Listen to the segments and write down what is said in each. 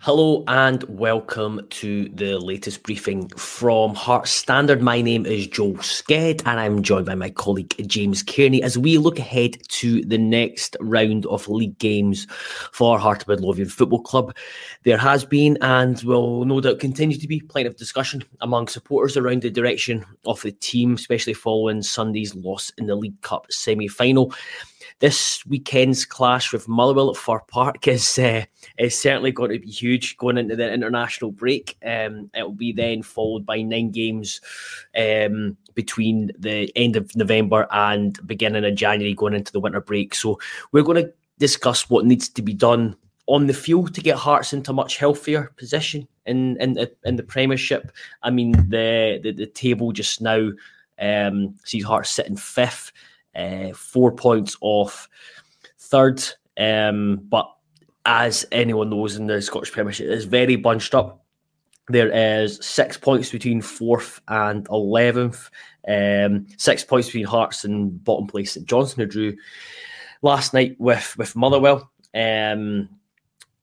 Hello and welcome to the latest briefing from Hearts Standard. My name is Joel Sked and I'm joined by my colleague James Kearney as we look ahead to the next round of league games for Heart of Midlothian Football Club. There has been and will no doubt continue to be plenty of discussion among supporters around the direction of the team, especially following Sunday's loss in the League Cup semi final this weekend's clash with Motherwell at Fir Park is uh, is certainly going to be huge going into the international break. Um, it will be then followed by nine games um, between the end of November and beginning of January going into the winter break. So we're going to discuss what needs to be done on the field to get Hearts into a much healthier position in in the, in the Premiership. I mean, the the, the table just now um, sees Hearts sitting fifth uh, four points off third. Um, but as anyone knows in the Scottish Premiership, it's very bunched up. There is six points between fourth and eleventh. Um, six points between Hearts and bottom place St Johnstone, who drew last night with with Motherwell. Um,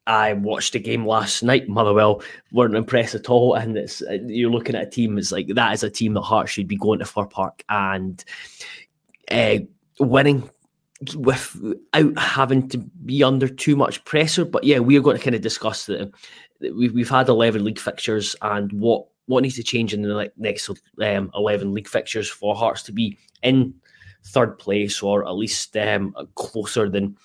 I watched the game last night. Motherwell weren't impressed at all, and it's you're looking at a team. It's like that is a team that Hearts should be going to Fir Park and uh, winning without having to be under too much pressure. But yeah, we're going to kind of discuss the we've we've had eleven league fixtures and what what needs to change in the next um, eleven league fixtures for Hearts to be in third place or at least um, closer than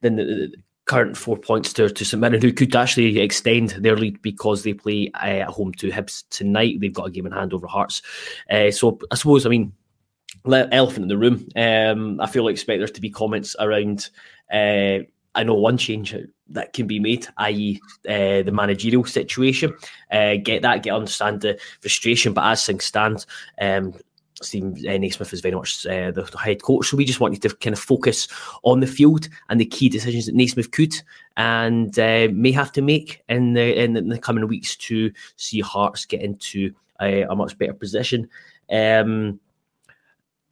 than the, the current four points to, to St Mirren, who could actually extend their lead because they play uh, at home to Hibs tonight. They've got a game in hand over Hearts. Uh, so I suppose, I mean, elephant in the room. Um, I feel like expect there to be comments around. Uh, I know one change that can be made, i.e., uh, the managerial situation. Uh, get that, get understand the frustration. But as things stand, um, Stephen uh, Naismith is very much uh, the, the, head coach. So we just wanted to kind of focus on the field and the key decisions that Naismith could and uh, may have to make in the in the coming weeks to see Hearts get into a, a much better position. Um,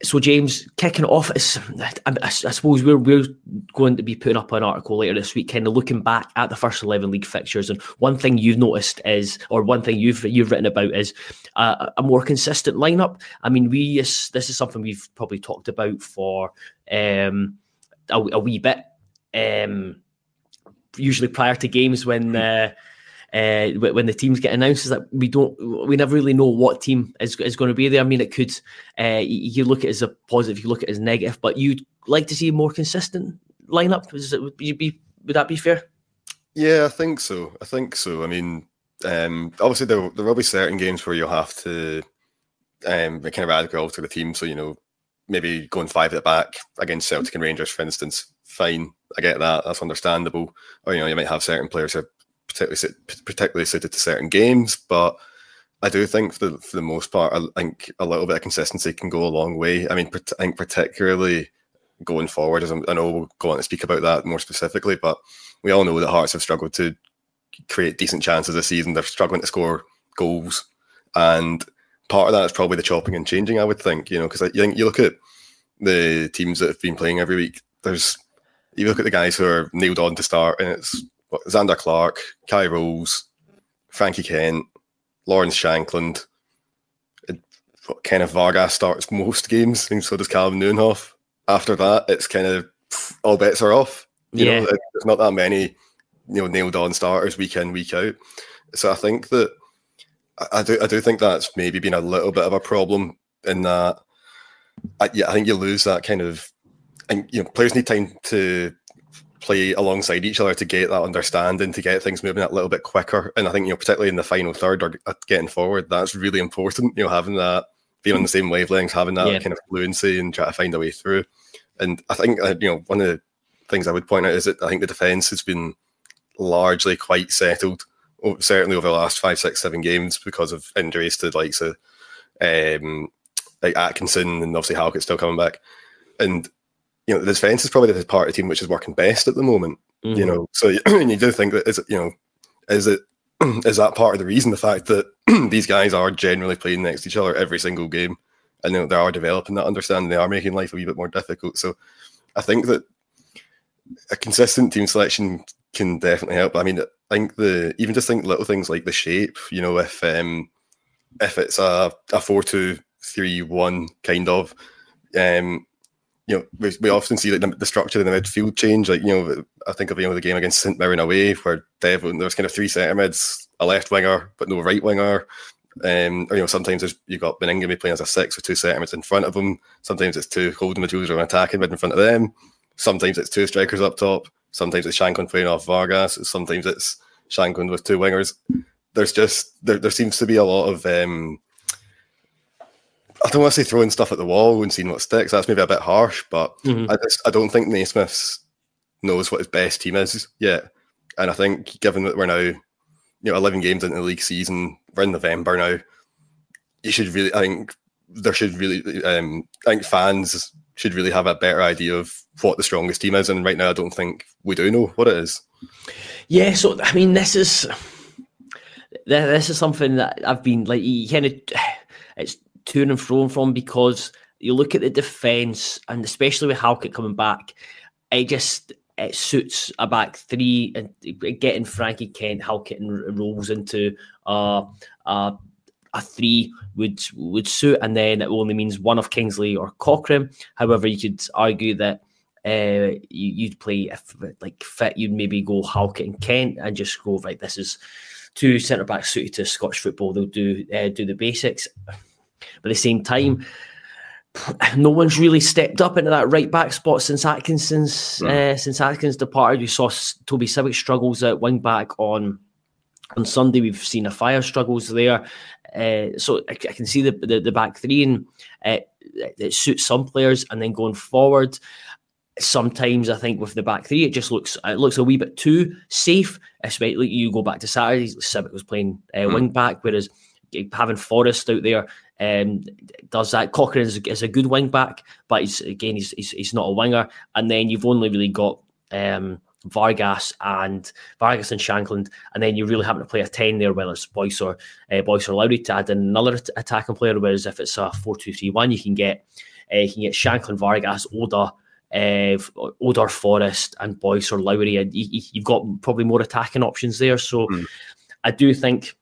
so James, kicking off, I, I, suppose we're we're going to be putting up an article later this week, kind of looking back at the first eleven league fixtures. And one thing you've noticed is, or one thing you've you've written about is a, a more consistent lineup. I mean, we this is something we've probably talked about for um, a, a, wee bit, um, usually prior to games when. Uh, uh, when the teams get announced is that we don't we never really know what team is, is going to be there. I mean, it could uh, you look at it as a positive, you look at it as negative, but you'd like to see a more consistent lineup. Is it, would you be would that be fair? Yeah, I think so. I think so. I mean, um, obviously there there will be certain games where you'll have to um, kind of radically to the team. So you know, maybe going five at the back against Celtic and Rangers, for instance. Fine, I get that. That's understandable. Or you know, you might have certain players who particularly particularly suited to certain games. But I do think for the, for the most part, I think a little bit of consistency can go a long way. I mean, I think particularly going forward, as i know we'll go on to speak about that more specifically, but we all know that Hearts have struggled to create decent chances this season. They're struggling to score goals, and part of that is probably the chopping and changing. I would think, you know, because you think you look at the teams that have been playing every week. There's you look at the guys who are nailed on to start, and it's what, Zander Clark, Kye Rowles, Frankie Kent, Lawrence Shankland. Kenneth Vargas starts most games, and so does Calem Nieuwenhof. After that, it's kind of all bets are off. You yeah. know, there's not that many, you know, nailed on starters week in, week out. So I think that I do I do think that's maybe been a little bit of a problem in that. I, yeah, I think you lose that kind of, and you know, players need time to play alongside each other to get that understanding, to get things moving a little bit quicker. And I think, you know, particularly in the final third or getting forward, that's really important, you know, having that, being on the same wavelengths, having that yeah. kind of fluency and try to find a way through. And I think, uh, you know, one of the things I would point out is that I think the defence has been largely quite settled, certainly over the last five, six, seven games because of injuries to likes of um, like Atkinson and obviously Halkett's still coming back. And you know, the defense is probably the part of the team which is working best at the moment. Mm-hmm. You know, so you do think that is it, you know, is it is that part of the reason the fact that these guys are generally playing next to each other every single game, and you know, they are developing that understanding, they are making life a wee bit more difficult. So, I think that a consistent team selection can definitely help. I mean, I think the even just think little things like the shape. You know, if um, if it's a a four two three one kind of, um, you know, we, we often see like the, the structure in the midfield change. Like you know, I think of you know the game against St Mirren away where there was kind of three centre mids, a left winger but no right winger. Um, or you know, sometimes there's you got Baningime playing as a six with two centre mids in front of him. Sometimes it's two holding midfielders or an attacking mid in front of them. Sometimes it's two strikers up top. Sometimes it's Shankland playing off Vargas. Sometimes it's Shankland with two wingers. There's just there, there seems to be a lot of um, I don't want to say throwing stuff at the wall and seeing what sticks. That's maybe a bit harsh, but mm-hmm. I just I don't think Naismiths knows what his best team is yet. And I think given that we're now, you know, eleven games into the league season, we're in November now. You should really, I think, there should really, um, I think fans should really have a better idea of what the strongest team is. And right now, I don't think we do know what it is. Yeah, so I mean, this is this is something that I've been like, you kind of, it's to and fro from because you look at the defence and especially with Halkett coming back, it just it suits a back three and getting Frankie Kent, Halkett and Rowles into uh, uh, a three would would suit, and then it only means one of Kingsley or Cochrane. However, you could argue that uh, you, would play if like fit, you'd maybe go Halkett and Kent and just go right. This is two centre backs suited to Scottish football. They'll do uh, do the basics. But at the same time, no one's really stepped up into that right back spot since Atkinson's right. uh, since Atkins departed. You saw Toby Sibbick struggles at wing back on on Sunday. We've seen a fire struggles there. Uh, so I, I, can see the, the, the back three and uh, it suits some players. And then going forward, sometimes I think with the back three, it just looks it looks a wee bit too safe. Especially you go back to Saturday, Sibbick was playing uh, mm. wing back, whereas having Forrest out there um, does that. Cochrane is, is, a good wing back, but he's again he's, he's, he's not a winger. And then you've only really got um, Vargas and Vargas and Shankland, and then you really having to play a ten there, whether it's Boyce or uh, Boyce or Lowry to add another t- attacking player. Whereas if it's a four-two-three-one, you can get uh, you can get Shankland, Vargas, Oda. Uh, Odor Forrest and Boyce or Lowry, and you, have got probably more attacking options there. So mm. I do think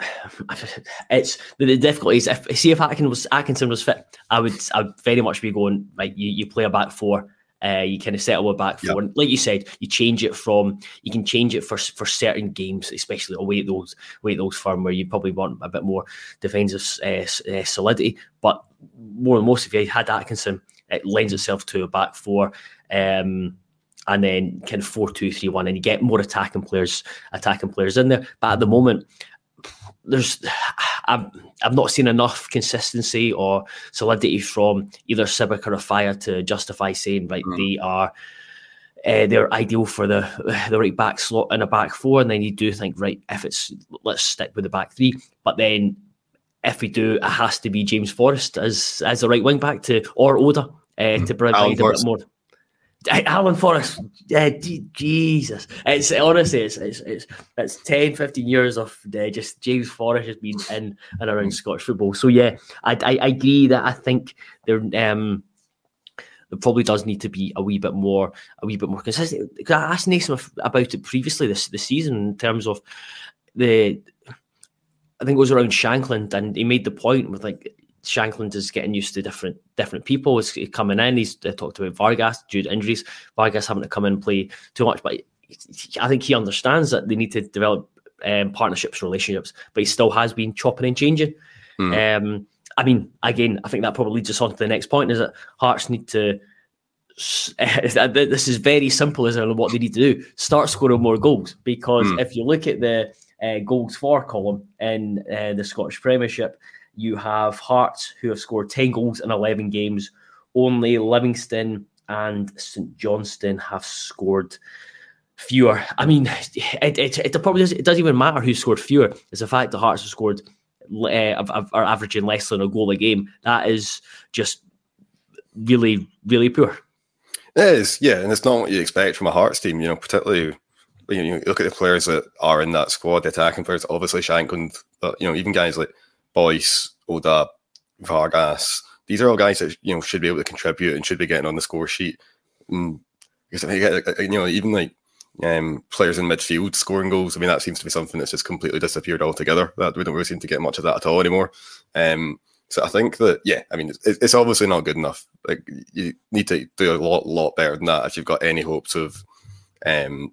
it's the, the difficulty is if see if Atkinson was Atkinson was fit, I would I would very much be going like you, you play a back four. Uh, you kind of settle a back four, yep. like you said, you change it from you can change it for for certain games, especially away at those away at those firm where you probably want a bit more defensive uh, uh, solidity. But more than most, if you had Atkinson, it lends itself to a back four. Um, and then kind of four two three one, and you get more attacking players, attacking players in there. But at the moment, there's I've, I've not seen enough consistency or solidity from either Sibbick or Fire to justify saying right mm. they are uh, they're ideal for the the right back slot in a back four, and then you do think right if it's let's stick with the back three, but then if we do, it has to be James Forrest as as the right wing back to or Oda uh, mm. to provide a bit more. Alan Forrest, yeah, Jesus. It's honestly, it's, it's it's it's 10, 15 years of uh, just James Forrest has been in and around Scottish football. So yeah, I, I, I agree that I think there um there probably does need to be a wee bit more a wee bit more consistent. I asked Naismith about it previously this the season in terms of the I think it was around Shankland, and he made the point with like Shankland is getting used to different different people. Is coming in. He's talked about Vargas due to injuries. Vargas having to come in and play too much, but I think he understands that they need to develop um, partnerships, relationships. But he still has been chopping and changing. Mm. Um, I mean, again, I think that probably leads us on to the next point: is that Hearts need to. this is very simple as what they need to do: start scoring more goals. Because mm. if you look at the uh, goals for column in uh, the Scottish Premiership, you have Hearts, who have scored 10 goals in 11 games. Only Livingston and St Johnstone have scored fewer. I mean, it, it, it probably does, it doesn't even matter who scored fewer. It's the fact that Hearts have scored uh, are averaging less than a goal a game. That is just really, really poor. It is, yeah, and it's not what you expect from a Hearts team. You know, particularly when you look at the players that are in that squad, the attacking players. Obviously, Shankland, but you know, even guys like Boyce, Oda, Vargas. These are all guys that you know should be able to contribute and should be getting on the score sheet. And because I think, you know, even like um, players in midfield scoring goals. I mean, that seems to be something that's just completely disappeared altogether. That we don't really seem to get much of that at all anymore. Um, so I think that yeah, I mean, it's, it's, obviously not good enough. Like you need to do a lot, lot better than that if you've got any hopes of, um,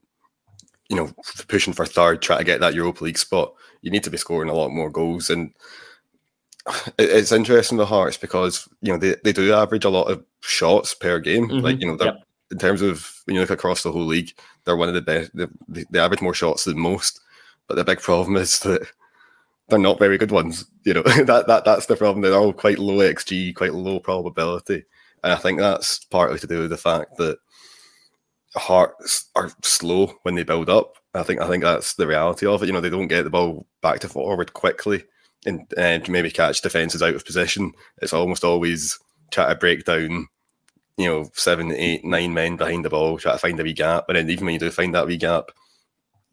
you know, pushing for third, try to get that Europa League spot. You need to be scoring a lot more goals, and it's interesting the Hearts because you know they, they do average a lot of shots per game. Mm-hmm. Like you know, yep. in terms of when you look across the whole league, they're one of the best. They, they average more shots than most. But the big problem is that they're not very good ones. You know that that that's the problem. They're all quite low xG, quite low probability, and I think that's partly to do with the fact that Hearts are slow when they build up. I think I think that's the reality of it. You know, they don't get the ball back to forward quickly and, and maybe catch defenses out of position. It's almost always try to break down, you know, seven, eight, nine men behind the ball, try to find a wee gap. And then even when you do find that wee gap,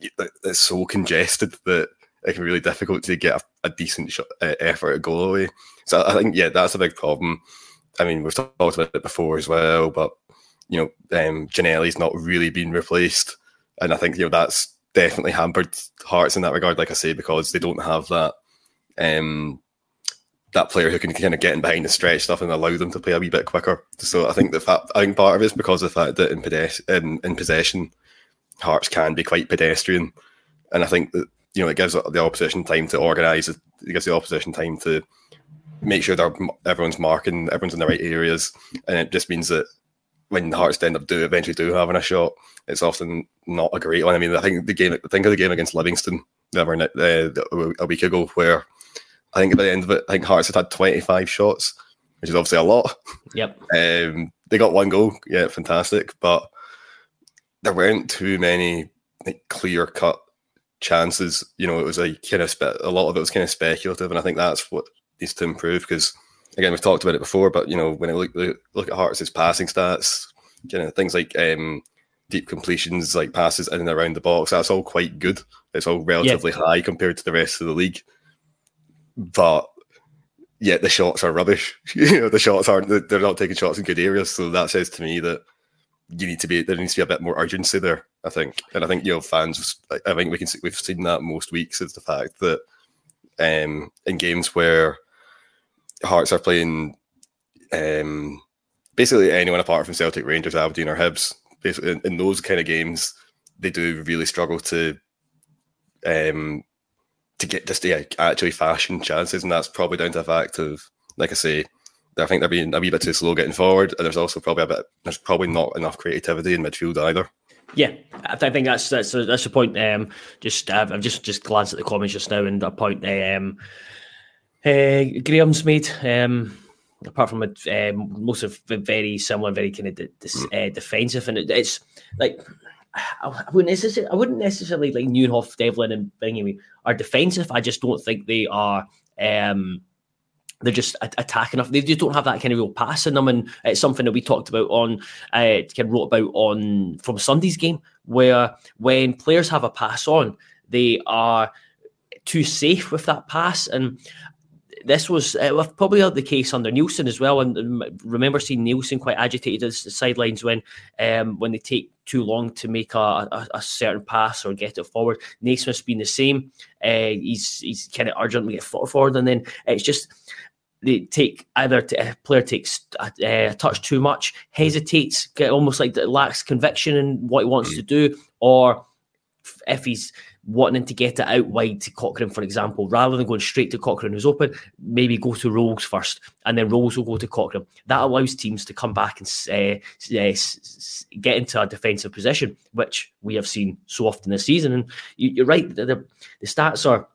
it's so congested that it can be really difficult to get a, a decent shot, uh, effort at goal away. So I think, yeah, that's a big problem. I mean, we've talked about it before as well, but you know, um, Ginnelly's not really been replaced, and I think you know that's definitely hampered Hearts in that regard. Like I say, because they don't have that um, that player who can kind of get in behind the stretch stuff and allow them to play a wee bit quicker. So I think the fact I think part of it is because of the fact that in, in, in possession, Hearts can be quite pedestrian, and I think that you know it gives the opposition time to organise. It gives the opposition time to make sure that everyone's marking, everyone's in the right areas, and it just means that when Hearts end up do eventually do having a shot, it's often not a great one. I mean, I think the game, think of the game against Livingston, never uh, a week ago, where I think by the end of it, I think Hearts had had 25 shots, which is obviously a lot. Yep. Um, they got one goal, yeah, fantastic, but there weren't too many like, clear cut chances. You know, it was like kind of spe- a lot of it was kind of speculative, and I think that's what needs to improve because again, we've talked about it before, but you know, when I look look at Hearts' passing stats, you know things like um, deep completions, like passes in and around the box, that's all quite good. It's all relatively yeah. high compared to the rest of the league. But yet the shots are rubbish. you know, the shots aren't they're not taking shots in good areas. So that says to me that you need to be there needs to be a bit more urgency there. I think, and I think you know fans. I think we can see, we've seen that most weeks is the fact that um, in games where Hearts are playing um, basically anyone apart from Celtic, Rangers, Aberdeen, or Hibs. Basically, in, in those kind of games, they do really struggle to um, to get just yeah, actually fashion chances, and that's probably down to the fact of, like I say, I think they're being a wee bit too slow getting forward, and there's also probably a bit there's probably not enough creativity in midfield either. Yeah, I think that's that's that's the point. Um, just uh, I've just just glanced at the comments just now, and a point um, uh, Graham's made. Um, apart from it, um, most of very similar, very kind of de- de- uh, defensive, and it, it's like I wouldn't necessarily, I wouldn't necessarily like Nieuwenhof, Devlin, and Bingham are defensive. I just don't think they are. Um, they're just attacking enough. They just don't have that kind of real pass in them, and it's something that we talked about on, uh, kind of wrote about on from Sunday's game, where when players have a pass on, they are too safe with that pass, and this was uh, probably the case under Neilson as well. And um, remember seeing Neilson quite agitated as the sidelines when um, when they take too long to make a, a, a, certain pass or get it forward. Naismith's been the same. Uh, he's he's kind of urgently get forward, and then it's just they take either a player takes a, a, touch too much, hesitates, get almost like lacks conviction in what he wants to do, or if he's wanting to get it out wide to Cochrane, for example, rather than going straight to Cochrane who's open, maybe go to Rowles first, and then Rowles will go to Cochrane. That allows teams to come back and uh, uh, get into a defensive position, which we have seen so often this season. And you, are right, the, the, stats are.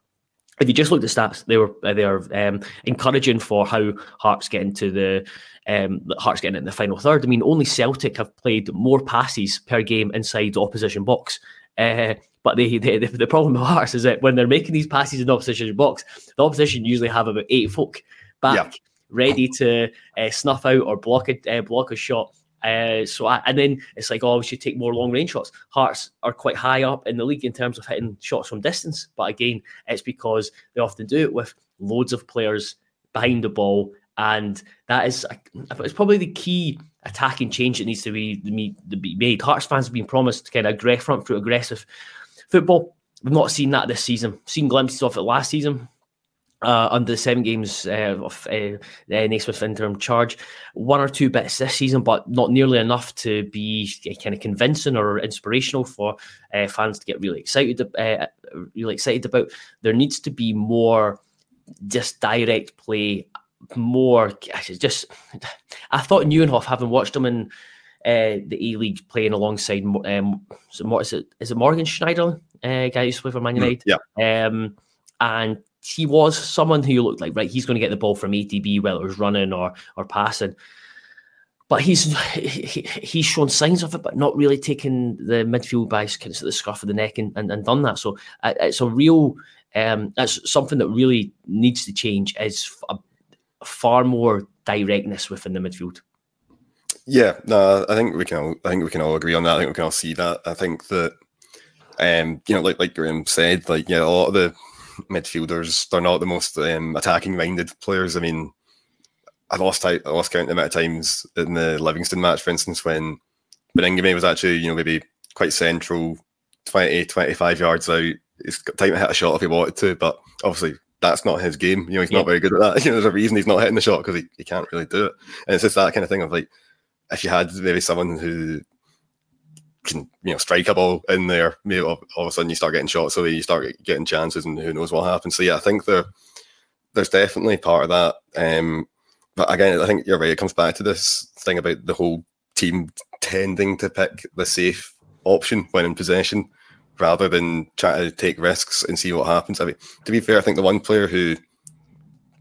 If you just look at the stats, they were they are um, encouraging for how Hearts get into the um, Hearts getting in the final third. I mean, only Celtic have played more passes per game inside the opposition box. Uh, but the, the, the problem with Hearts is that when they're making these passes in the opposition box, the opposition usually have about eight folk back yeah. ready to uh, snuff out or block a uh, block a shot. Uh, so I, and then it's like, oh, we should take more long range shots. Hearts are quite high up in the league in terms of hitting shots from distance, but again, it's because they often do it with loads of players behind the ball, and that is it's probably the key attacking change that needs to be, be made. Hearts fans have been promised to kind of aggressive, front foot aggressive football. We've not seen that this season. Seen glimpses of it last season uh, under the seven games uh, of uh, Naismith interim charge. One or two bits this season, but not nearly enough to be uh, kind of convincing or inspirational for uh, fans to get really excited. Uh, really excited about. There needs to be more just direct play. More, just I thought Nieuwenhof, having watched him in uh, the E League playing alongside um, so is it is it Morgan Schneiderlin, uh, guy who's played for Man United, mm, yeah, um, and he was someone who looked like right. He's going to get the ball from ATB, whether it was running or or passing. But he's he, he's shown signs of it, but not really taken the midfield by kind of the scruff of the neck and, and, and done that. So uh, it's a real um, that's something that really needs to change. Is a, far more directness within the midfield. Yeah, no, I think we can. All, I think we can all agree on that. I think we can all see that. I think that, um, you know, like like Graham said, like yeah, a lot of the midfielders. They're not the most um, attacking minded players. I mean, I lost I lost count the amount of times in the Livingston match, for instance, when Baningime was actually you know maybe quite central, 20, 25 yards out. He's got time to hit a shot if he wanted to, but obviously that's not his game. You know, he's yeah. not very good at that. You know, there's a reason he's not hitting the shot because he, he can't really do it. And it's just that kind of thing of like, if you had maybe someone who can you know strike a ball in there, maybe all, all of a sudden you start getting shots away, you start getting chances, and who knows what happens. So yeah, I think there there's definitely part of that. Um, but again, I think you're right. It comes back to this thing about the whole team tending to pick the safe option when in possession, rather than try to take risks and see what happens. I mean, to be fair, I think the one player who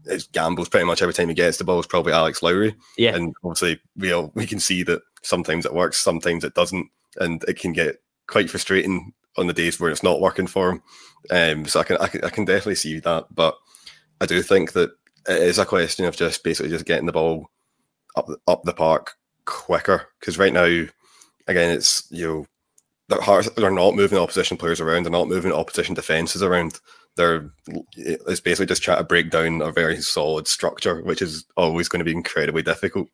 is gambles pretty much every time he gets the ball is probably Alex Lowry. Yeah, and obviously we all we can see that sometimes it works, sometimes it doesn't and it can get quite frustrating on the days where it's not working for him. Um, so I can, I can I can definitely see that, but I do think that it is a question of just basically just getting the ball up up the park quicker. Because right now, again, it's you know they're hard, they're not moving opposition players around, they're not moving opposition defenses around. They're it's basically just trying to break down a very solid structure, which is always going to be incredibly difficult.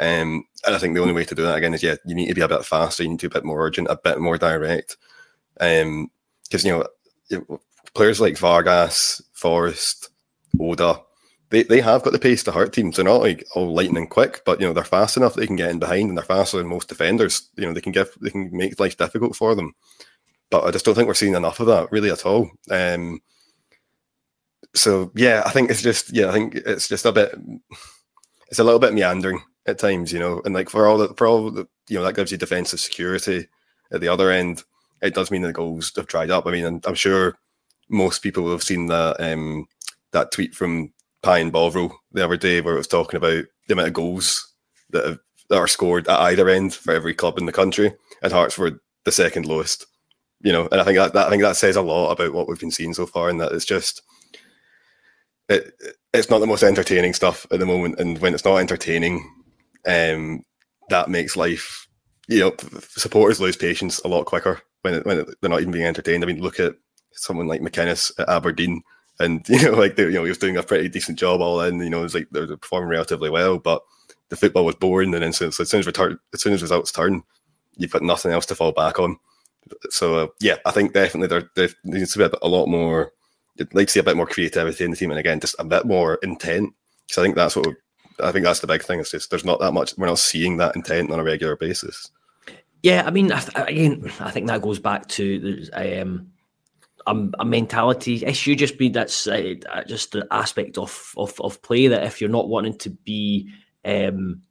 Um, and I think the only way to do that again is yeah, you need to be a bit faster, you need to be a bit more urgent, a bit more direct. Um, because you know players like Vargas, Forrest, Oda, they, they have got the pace to hurt teams. They're not like all lightning quick, but you know they're fast enough that they can get in behind, and they're faster than most defenders. You know they can give they can make life difficult for them. But I just don't think we're seeing enough of that really at all. Um, so yeah, I think it's just yeah, I think it's just a bit, it's a little bit meandering at times, you know, and like for all the for all the you know that gives you defensive security at the other end. It does mean the goals have dried up. I mean, I'm sure most people have seen that um, that tweet from Pie and Bovril the other day where it was talking about the amount of goals that, have, that are scored at either end for every club in the country, and Hearts were the second lowest. You know, and I think that, that I think that says a lot about what we've been seeing so far, and that it's just it it's not the most entertaining stuff at the moment, and when it's not entertaining, um, that makes life, you know, supporters lose patience a lot quicker when it, when it, they're not even being entertained. I mean, look at someone like McInnes at Aberdeen, and you know, like you know, he was doing a pretty decent job all in. You know, it was like they're performing relatively well, but the football was boring. And then so, so as soon as return, as soon as results turn, you've got nothing else to fall back on. So uh, yeah, I think definitely there, there needs to be a, a lot more. I'd like to see a bit more creativity in the team, and again, just a bit more intent. Because I think that's what I think that's the big thing. It's just there's not that much. We're not seeing that intent on a regular basis. Yeah, I mean, again, I think that goes back to um, a, a mentality issue. Just be that's uh, just the aspect of, of of play that if you're not wanting to be um,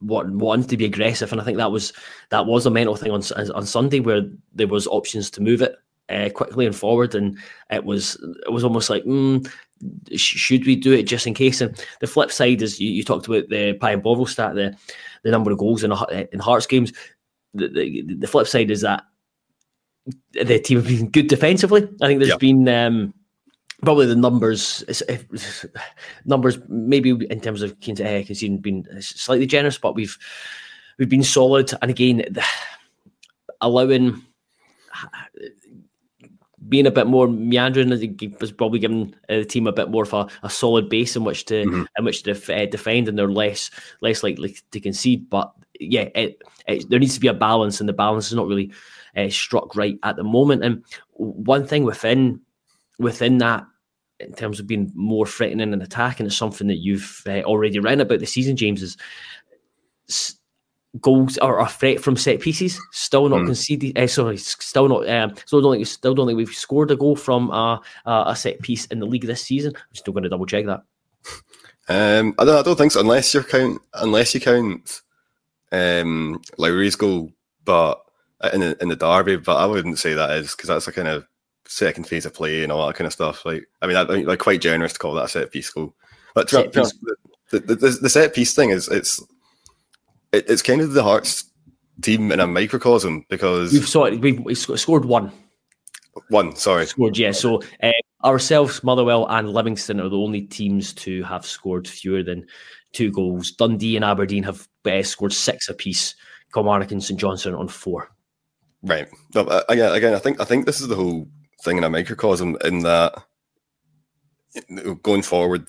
wanting to be aggressive, and I think that was that was a mental thing on on Sunday where there was options to move it uh, quickly and forward, and it was it was almost like mm, should we do it just in case? And the flip side is you, you talked about the Pie and Bovril stat, the the number of goals in in Hearts games. The, the, the flip side is that the team have been good defensively. I think there's yeah. been um, probably the numbers numbers maybe in terms of uh, conceding been slightly generous, but we've we've been solid. And again, allowing being a bit more meandering has probably given uh, the team a bit more of a, a solid base in which to mm-hmm. in which to def- uh, defend, and they're less less likely to concede. But yeah, it, it, there needs to be a balance, and the balance is not really uh, struck right at the moment. And one thing within within that, in terms of being more threatening and attacking, is something that you've uh, already written about the season, James. Is goals or a threat from set pieces. Still not mm. conceded. Uh, sorry, still not. Um, still don't think. Still don't think we've scored a goal from a, a set piece in the league this season. I'm still going to double check that. Um, I don't. I don't think so. Unless you count. Unless you count. Um, Lowry's goal, but uh, in the, in the derby. But I wouldn't say that is because that's a kind of second phase of play and all that kind of stuff. Like, I mean, I, I like quite generous to call that a set piece goal. But set piece. The, the, the, the set piece thing is it's it, it's kind of the Hearts team in a microcosm because we've sorry, we've, we've scored one. One, sorry, scored. Yeah, so uh, ourselves, Motherwell, and Livingston are the only teams to have scored fewer than two goals. Dundee and Aberdeen have uh, scored six apiece. Kilmarnock and St Johnstone on four. Right. No, uh, again, again, I think I think this is the whole thing in a microcosm in that going forward,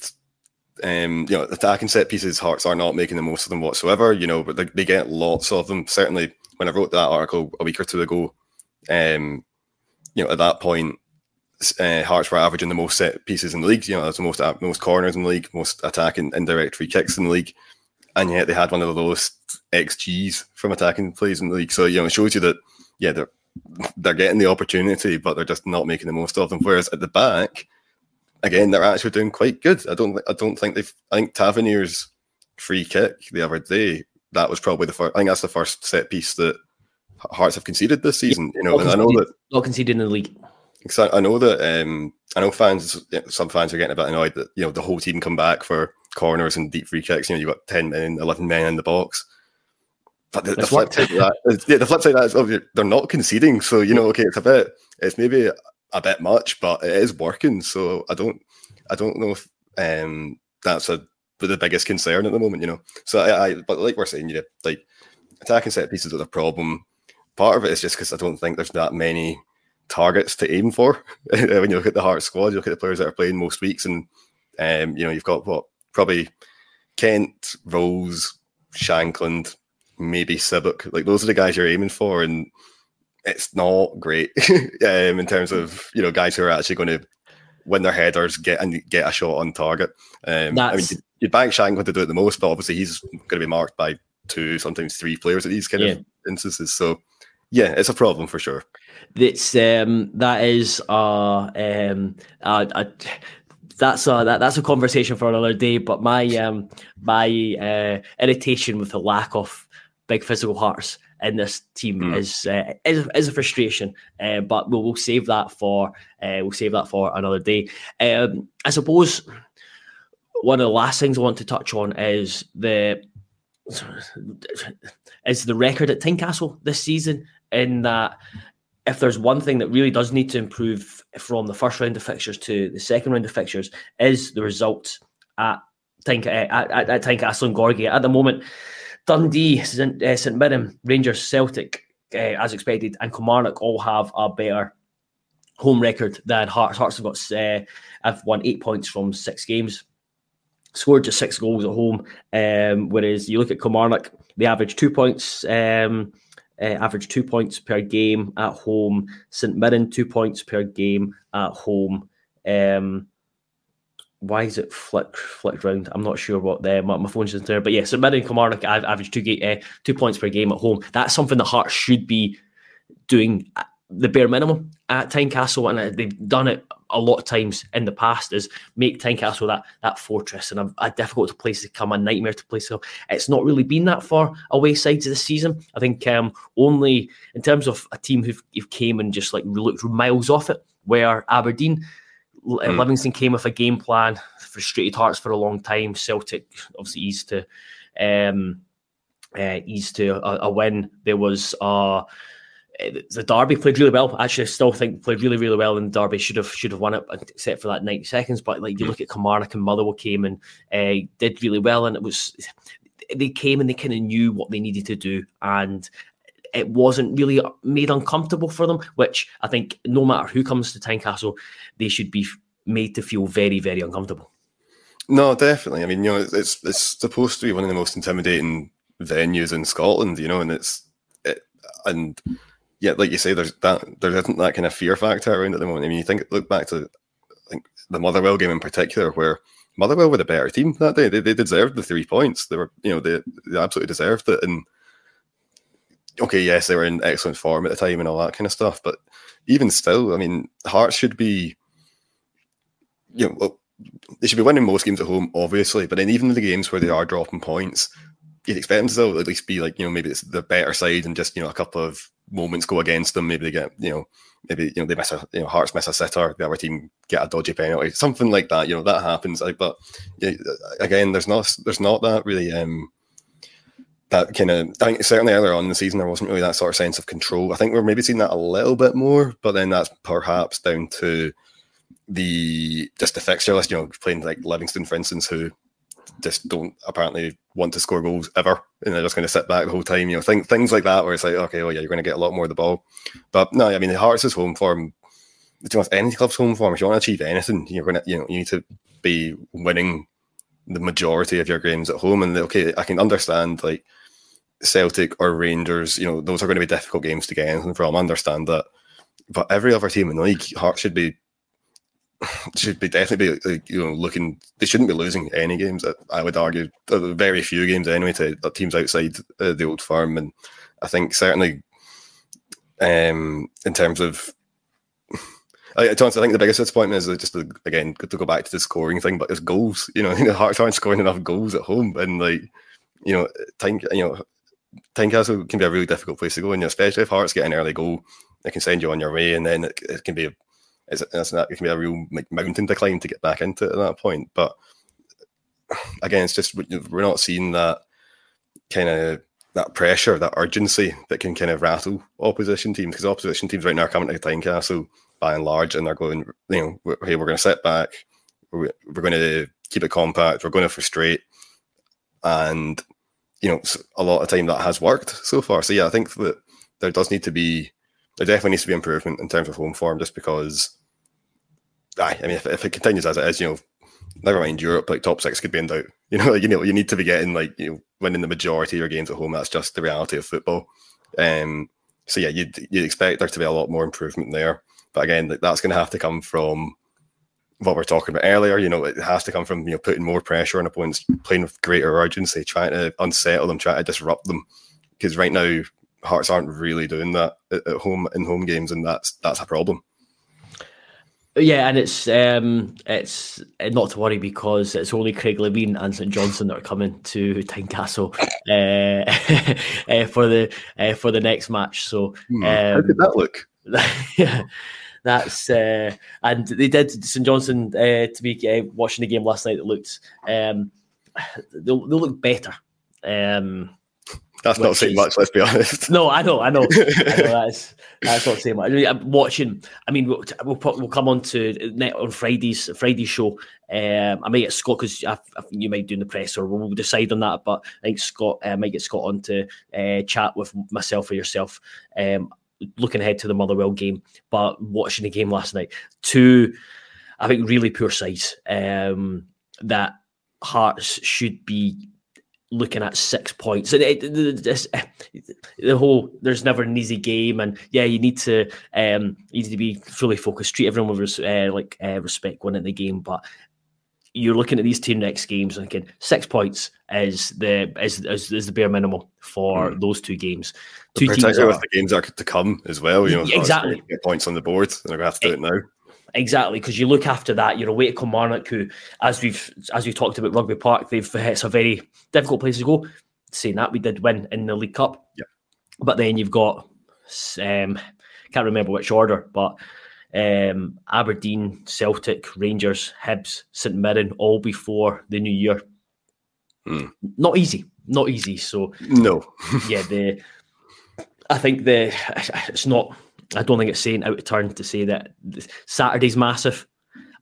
um, you know, attacking set pieces, Hearts are not making the most of them whatsoever. You know, but they, they get lots of them. Certainly, when I wrote that article a week or two ago, um, you know, at that point, uh, Hearts were averaging the most set pieces in the league. You know, that's the most uh, most corners in the league, most attacking indirect free kicks in the league, and yet they had one of the lowest xGs from attacking plays in the league. So you know, it shows you that yeah, they're they're getting the opportunity, but they're just not making the most of them. Whereas at the back, again, they're actually doing quite good. I don't I don't think they've I think Tavernier's free kick the other day, that was probably the first I think that's the first set piece that Hearts have conceded this season. Yeah, you know, and I know that not conceded in the league. I know that um, I know fans some fans are getting a bit annoyed that you know the whole team come back for corners and deep free kicks. You know, you've got 10 men, 11 men in the box. But the, the flip side of that, is, yeah, the flip side of that is oh, they're not conceding. So you know, okay, it's a bit, it's maybe a bit much, but it is working. So I don't, I don't know if um, that's a the biggest concern at the moment. You know, so I, I but like we're saying, yeah, like attacking set pieces is a problem. Part of it is just because I don't think there's that many targets to aim for. when you look at the Heart squad, you look at the players that are playing most weeks, and um, you know, you've got what probably Kent, Rowles, Shankland, maybe Sibbick. Like those are the guys you're aiming for, and it's not great um, in terms of you know guys who are actually going to win their headers, get and get a shot on target. Um, I mean, you'd bank Shankland to do it the most, but obviously he's going to be marked by two, sometimes three players at these kind yeah. of instances. So yeah, it's a problem for sure. It's um, that is uh, um, uh, uh, that's a that, that's a conversation for another day. But my um, my uh, irritation with the lack of big physical hearts in this team mm. is, uh, is is a frustration. Uh, but we'll, we'll save that for uh, we'll save that for another day. Um, I suppose one of the last things I want to touch on is the is the record at Tynecastle this season. In that, if there's one thing that really does need to improve from the first round of fixtures to the second round of fixtures, is the results at Tynecastle at, at, at Tynecastle and Gorgie. At the moment, Dundee, St, uh, St Mirren, Rangers, Celtic, uh, as expected, and Kilmarnock all have a better home record than Hearts. Hearts have got uh, have won eight points from six games, scored just six goals at home. Um, whereas you look at Kilmarnock, they average two points. Um, uh, average two points per game at home. St Mirren two points per game at home. Um, why is it flicked flicked round? I'm not sure what the my, my phone's just there, but yeah. So Mirren Kilmarnock average two uh, two points per game at home. That's something the Hearts should be doing the bare minimum at Tynecastle, and uh, they've done it a lot of times in the past. Is make Tynecastle that that fortress and a, a difficult place to come, a nightmare to play. So it's not really been that far away sides of the season. I think um, only in terms of a team who've, who've came and just like looked miles off it, where Aberdeen Mm. Livingston came with a game plan, frustrated Hearts for a long time. Celtic obviously eased to um, uh, eased to a, a, win. There was uh, the Derby played really well. Actually, I still think played really, really well. And Derby should have should have won it, except for that ninety seconds. But like you mm. look at Kilmarnock and Motherwell came and uh, did really well, and it was they came and they kind of knew what they needed to do, and it wasn't really made uncomfortable for them. Which I think no matter who comes to Tynecastle, they should be made to feel very very uncomfortable. No, definitely. I mean, you know, it's it's supposed to be one of the most intimidating venues in Scotland, you know, and it's it, and yeah, like you say, there's that there isn't that kind of fear factor around at the moment. I mean, you think look back to I think the Motherwell game in particular, where Motherwell were the better team that day. They, they deserved the three points. They were, you know, they, they absolutely deserved it. And okay, yes, they were in excellent form at the time and all that kind of stuff. But even still, I mean, Hearts should be, you know, they should be winning most games at home, obviously. But then even the games where they are dropping points, you'd expect them to at least be like, you know, maybe it's the better side and just, you know, a couple of moments go against them. Maybe they get, you know, maybe, you know, they miss a, you know, Hearts miss a sitter, the other team get a dodgy penalty, something like that. You know, that happens. Like, but again, there's not, there's not that really, um, that kind of, I think certainly earlier on in the season, there wasn't really that sort of sense of control. I think we're maybe seeing that a little bit more, but then that's perhaps down to the, just the fixture list, you know, playing like Livingston, for instance, who just don't apparently want to score goals ever, and they're just going to sit back the whole time. You know, think, things like that, where it's like, okay, well, yeah, you're going to get a lot more of the ball. But no, I mean, the Hearts' is home form. Any club's home form, if you want to achieve anything, you're going to, you know, you need to be winning the majority of your games at home. And okay, I can understand like Celtic or Rangers, you know, those are going to be difficult games to get anything from. I understand that. But every other team in the league, Hearts should be should be definitely be you know looking. They shouldn't be losing any games. I would argue very few games anyway to teams outside uh, the old firm, and I think certainly um, in terms of. I, I think the biggest disappointment is just to, again to go back to the scoring thing, but it's goals. You know, Hearts aren't scoring enough goals at home, and like you know, time you know, Tynecastle can be a really difficult place to go, and especially if Hearts get an early goal, they can send you on your way, and then it, it can be a it's, not, it can be a real mountain to climb to get back into it at that point. But again, it's just we're not seeing that kind of that pressure, that urgency that can kind of rattle opposition teams because opposition teams right now are coming to Tynecastle by and large, and they're going, you know, hey, we're going to sit back, we're, we're going to keep it compact, we're going to frustrate, and you know, a lot of time that has worked so far. So yeah, I think that there does need to be there definitely needs to be improvement in terms of home form, just because. I, I mean, if, if it continues as it is, you know, never mind Europe, like top six could be in doubt. You know, like, you know, you need to be getting like you know winning the majority of your games at home. That's just the reality of football. Um, so yeah, you'd you'd expect there to be a lot more improvement there. But again, that's going to have to come from what we're talking about earlier. You know, it has to come from you know putting more pressure on opponents, playing with greater urgency, trying to unsettle them, trying to disrupt them. Because right now, Hearts aren't really doing that at, at home in home games, and that's that's a problem. Yeah, and it's um, it's uh, not to worry because it's only Craig Levein and St Johnstone that are coming to Tynecastle uh, uh, for the uh, for the next match. So um, how did that look? yeah, that's uh, and they did St Johnstone uh, to be uh, watching the game last night. It looked um, they they look better. Um, that's not saying is, much. Let's be honest. No, I know, I know. I know that's that's not saying much. I mean, I'm watching. I mean, we'll we'll, we'll come on to net on Friday's Friday show. Um, I might get Scott because I, I, think you might do in the press, or we'll decide on that. But I think Scott uh, might get Scott on to uh, chat with myself or yourself. Um, looking ahead to the Motherwell game, but watching the game last night, two, I think, really poor sides um, that Hearts should be looking at six points. And it, the whole there's never an easy game, and yeah, you need to um, you need to be fully focused, treat everyone with uh, like uh, respect winning the game. But you're looking at these two next games and again, six points is the is, is, is the bare minimum for mm. those two games. Two particularly are, with the games are to come as well. You know, exactly get points on the board, and they're going to have to do it, it now. Exactly, because you look after that, you're away to Kilmarnock, who, as we've as we talked about Rugby Park, they've it's a very difficult place to go. Saying that, we did win in the League Cup, yeah. but then you've got um, can't remember which order, but um, Aberdeen, Celtic, Rangers, Hibs, St Mirren, all before the new year. Mm. Not easy, not easy. So no, yeah, the I think the it's not I don't think it's saying out of turn to say that Saturday's massive,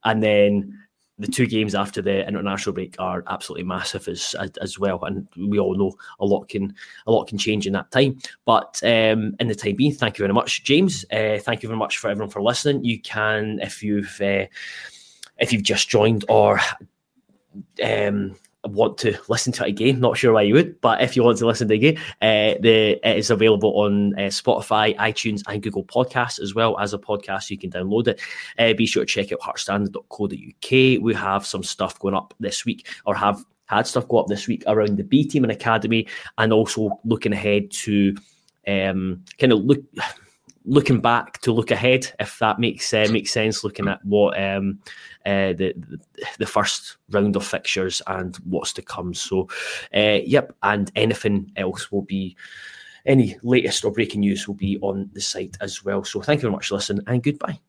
and then the two games after the international break are absolutely massive as, as, as well, and we all know a lot can a lot can change in that time. But um, in the time being, thank you very much, James. Uh, thank you very much for everyone for listening. You can if you've uh, if you've just joined or um, want to listen to it again, not sure why you would, but if you want to listen to it again, uh, the it is available on uh, Spotify, iTunes, and Google Podcasts as well as a podcast. You can download it. Uh, be sure to check out heartsstandard.co.uk. We have some stuff going up this week, or have had stuff go up this week around the B team and academy, and also looking ahead to um, kind of look looking back to look ahead, if that makes uh, makes sense, looking at what um, uh, the, the first round of fixtures and what's to come. So, uh, yep, and anything else will be any latest or breaking news will be on the site as well. So, thank you very much for listening and goodbye.